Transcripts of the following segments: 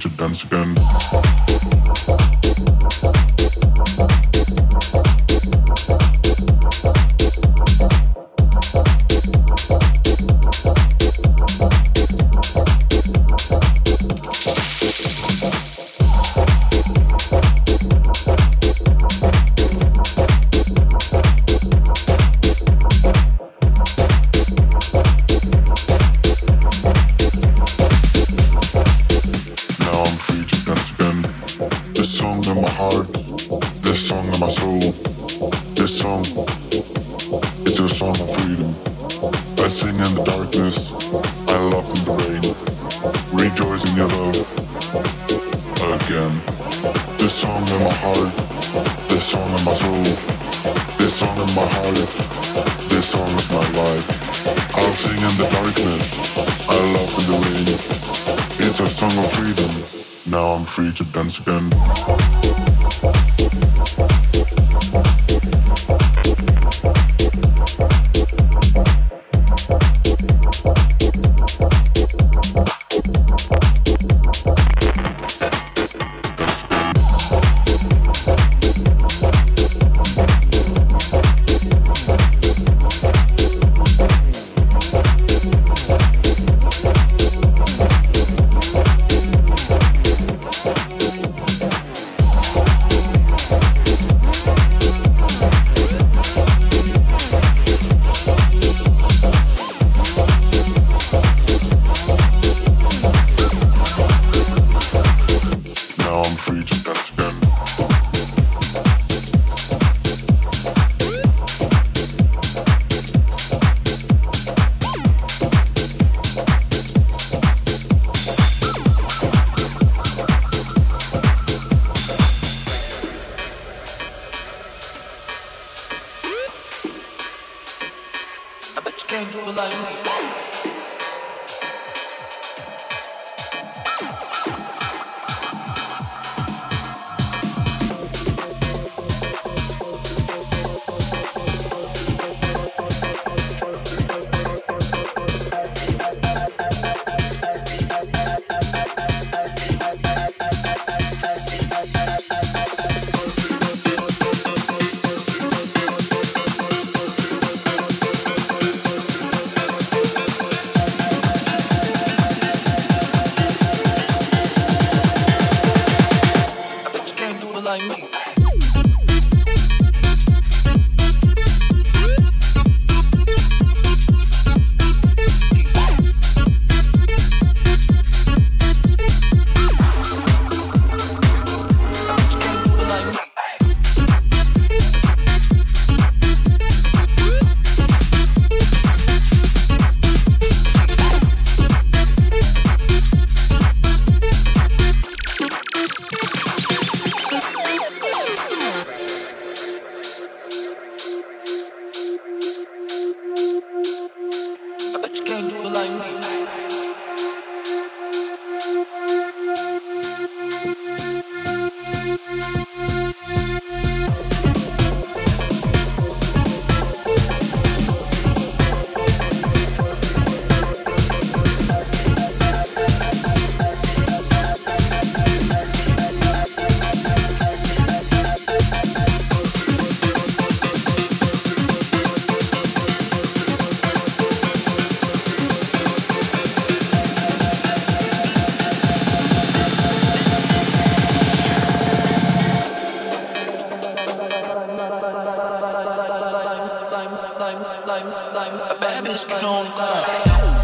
to dance again. a baby's gone cry.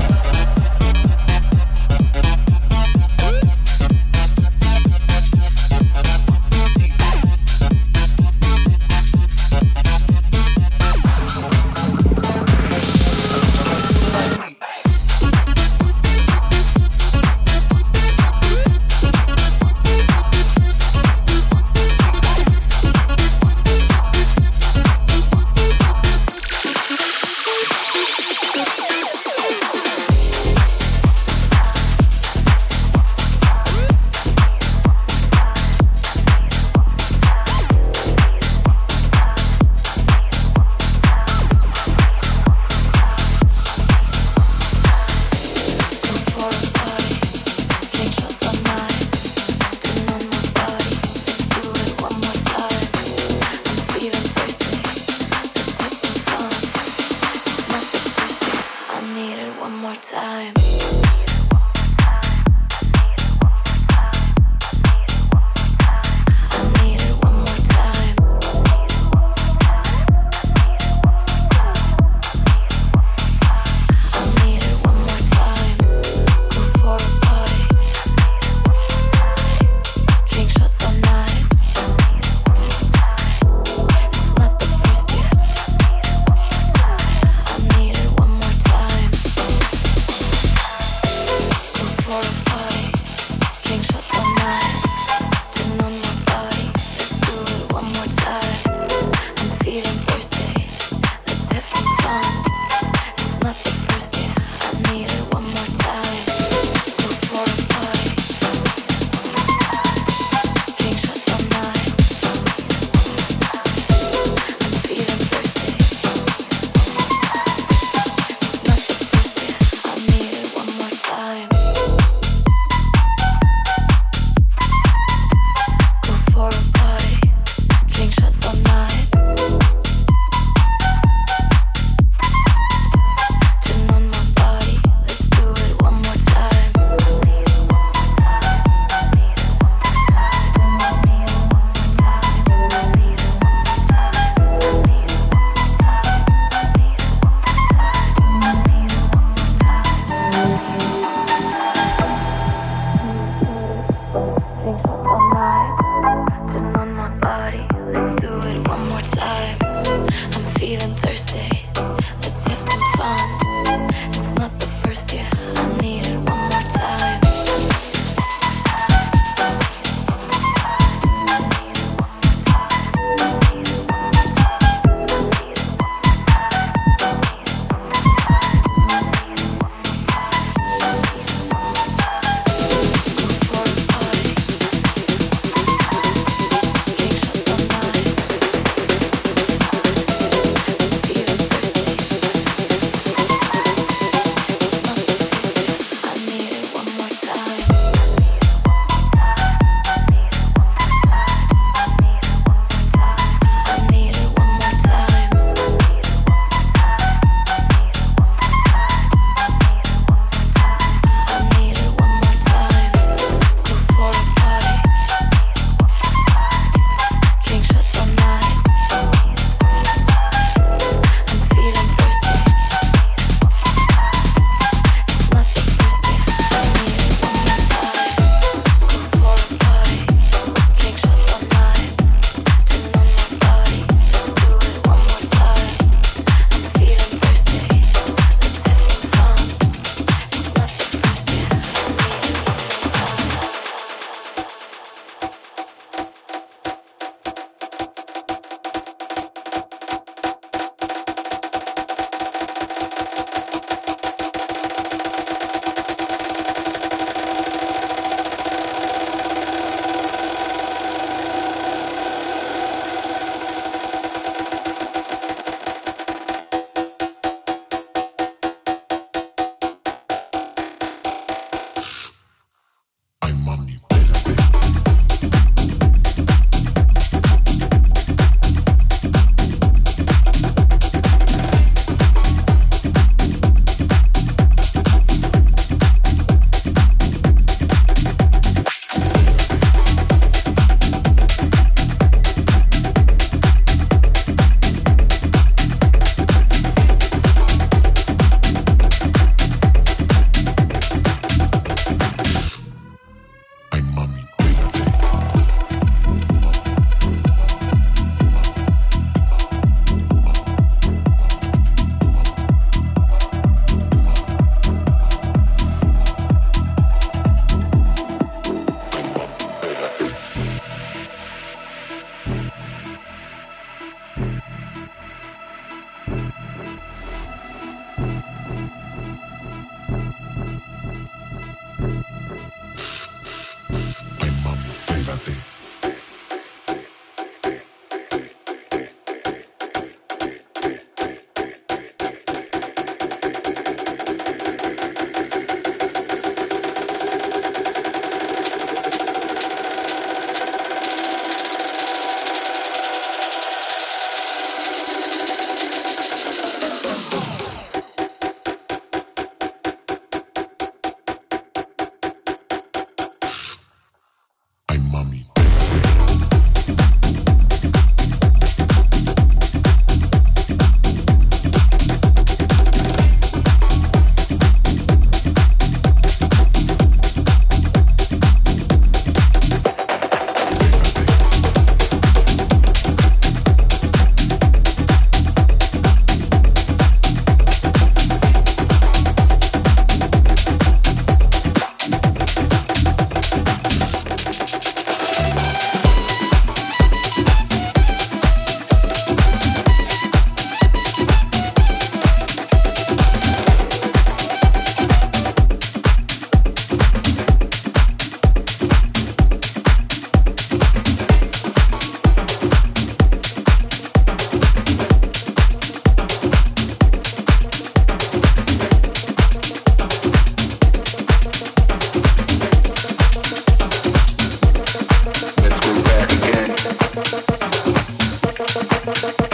Thank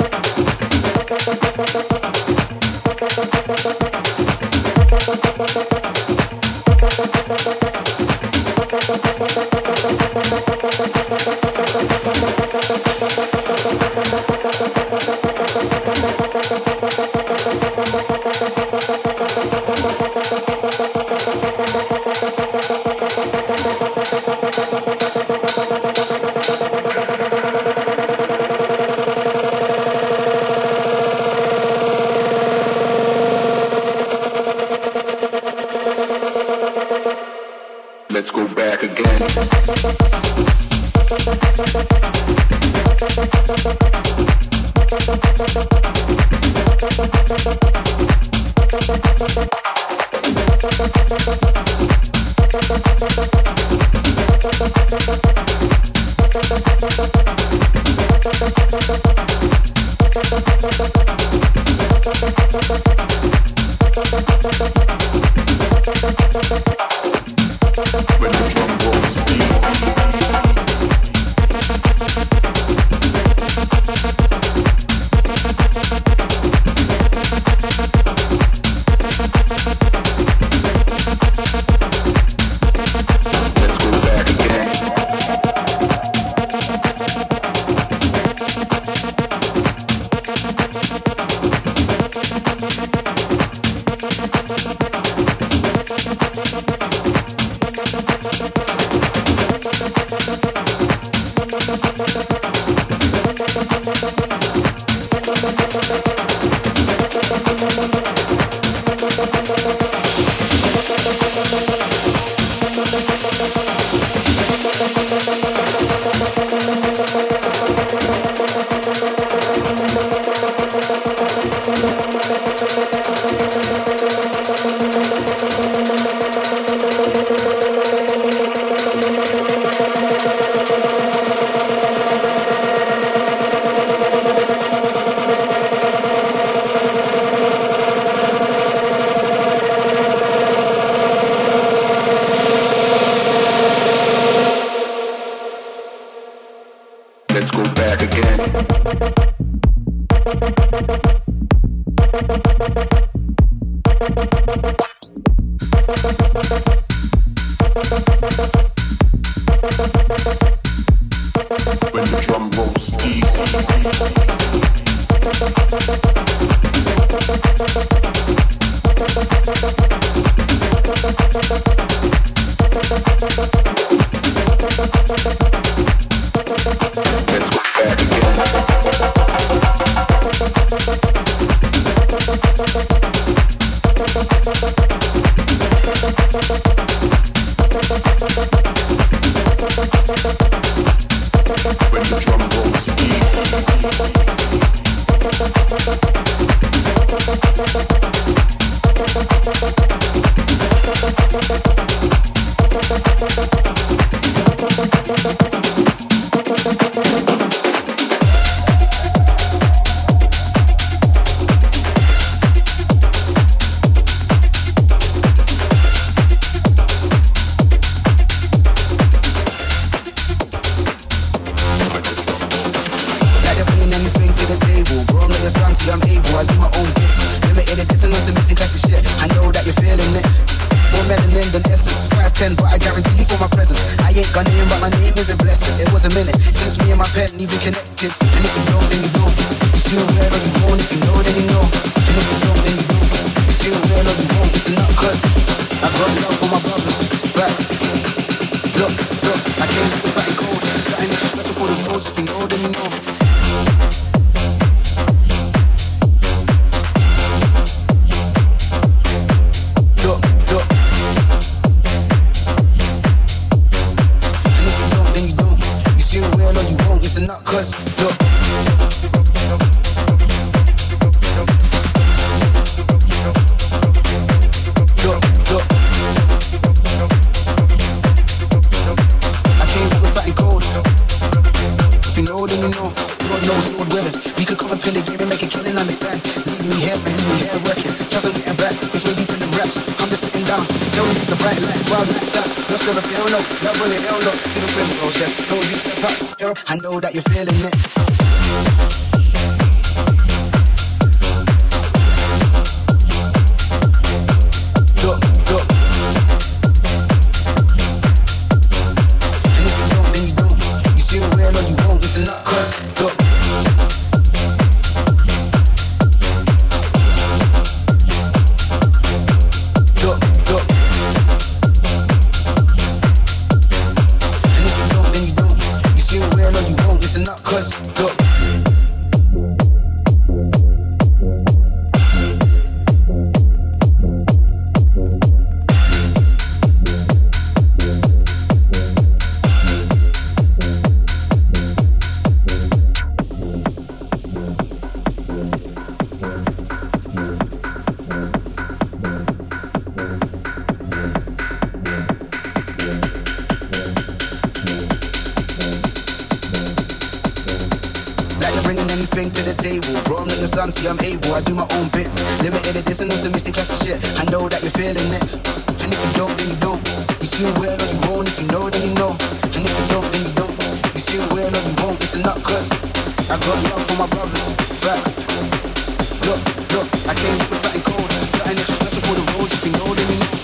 you. stable. Grow up niggas, son, see I'm able. I do my own bits. Limited edition, some missing class of shit. I know that you're feeling it. And if you don't, then you don't. You still will or you won't. If you know, then you know. And if you don't, then you don't. You still will or you won't. It's not cause I got love for my brothers. Facts. Look, look, I came up with something cold. Something extra special for the roads. If you know, then you know.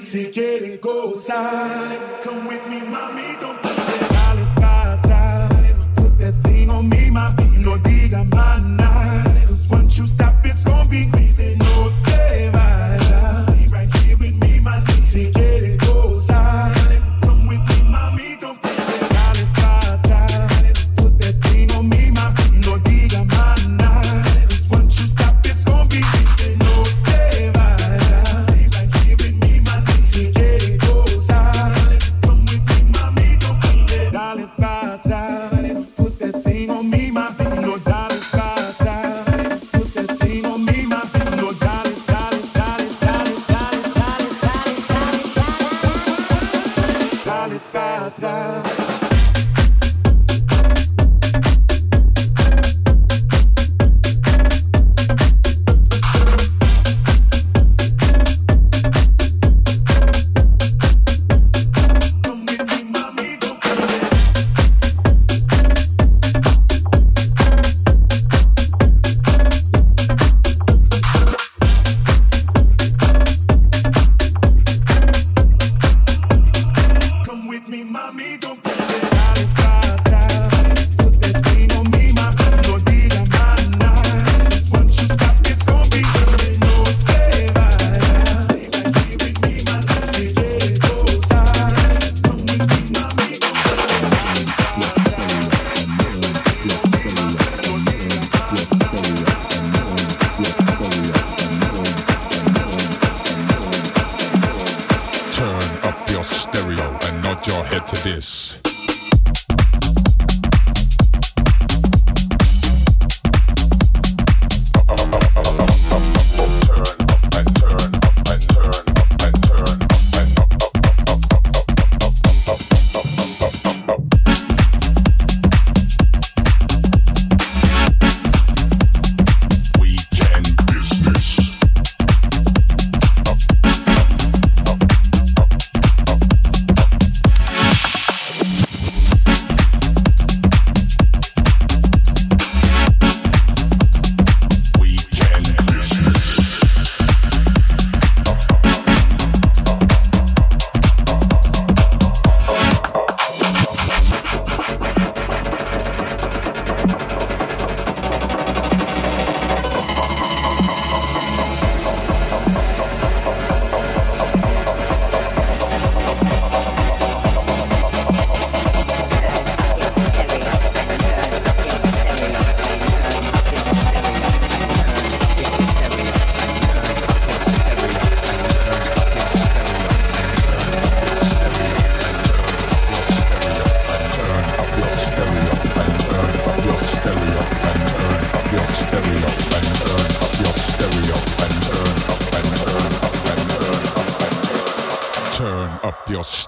Si quieren gozar,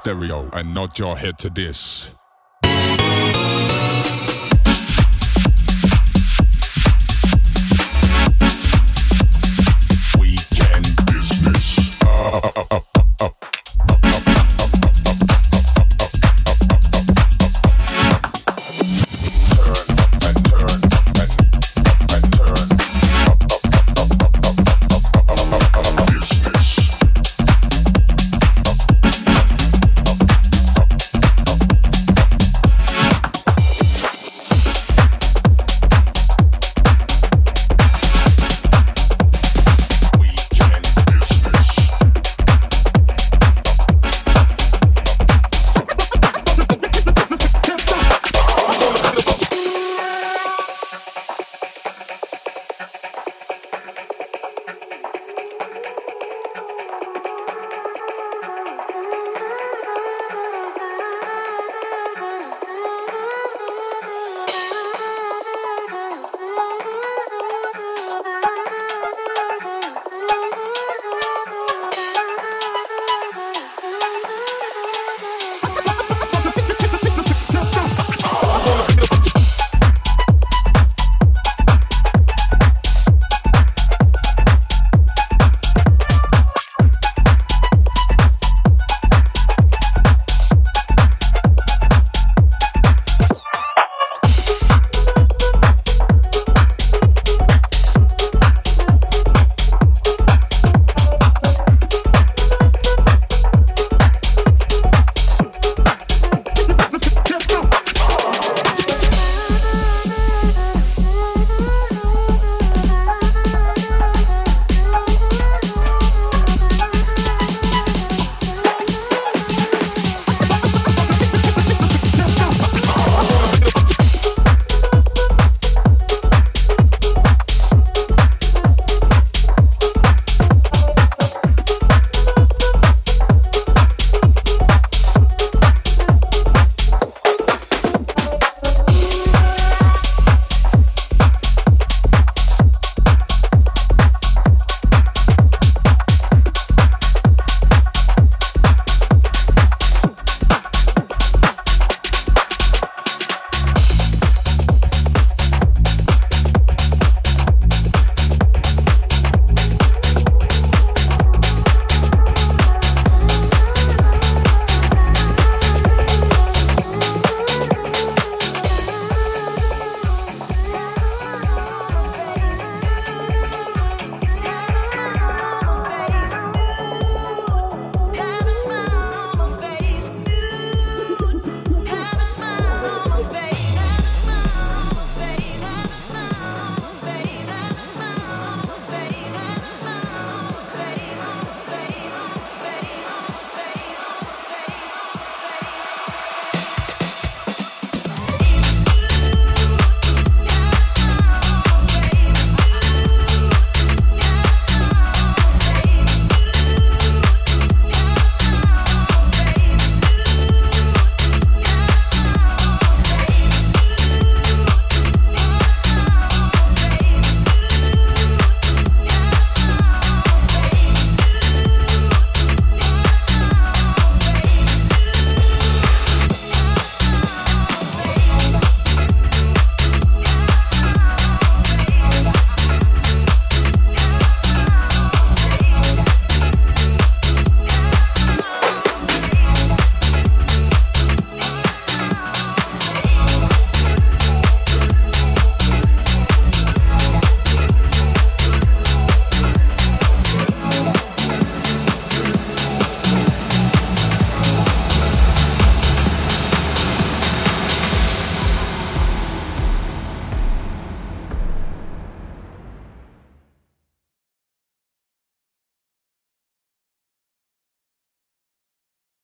stereo and nod your head to this.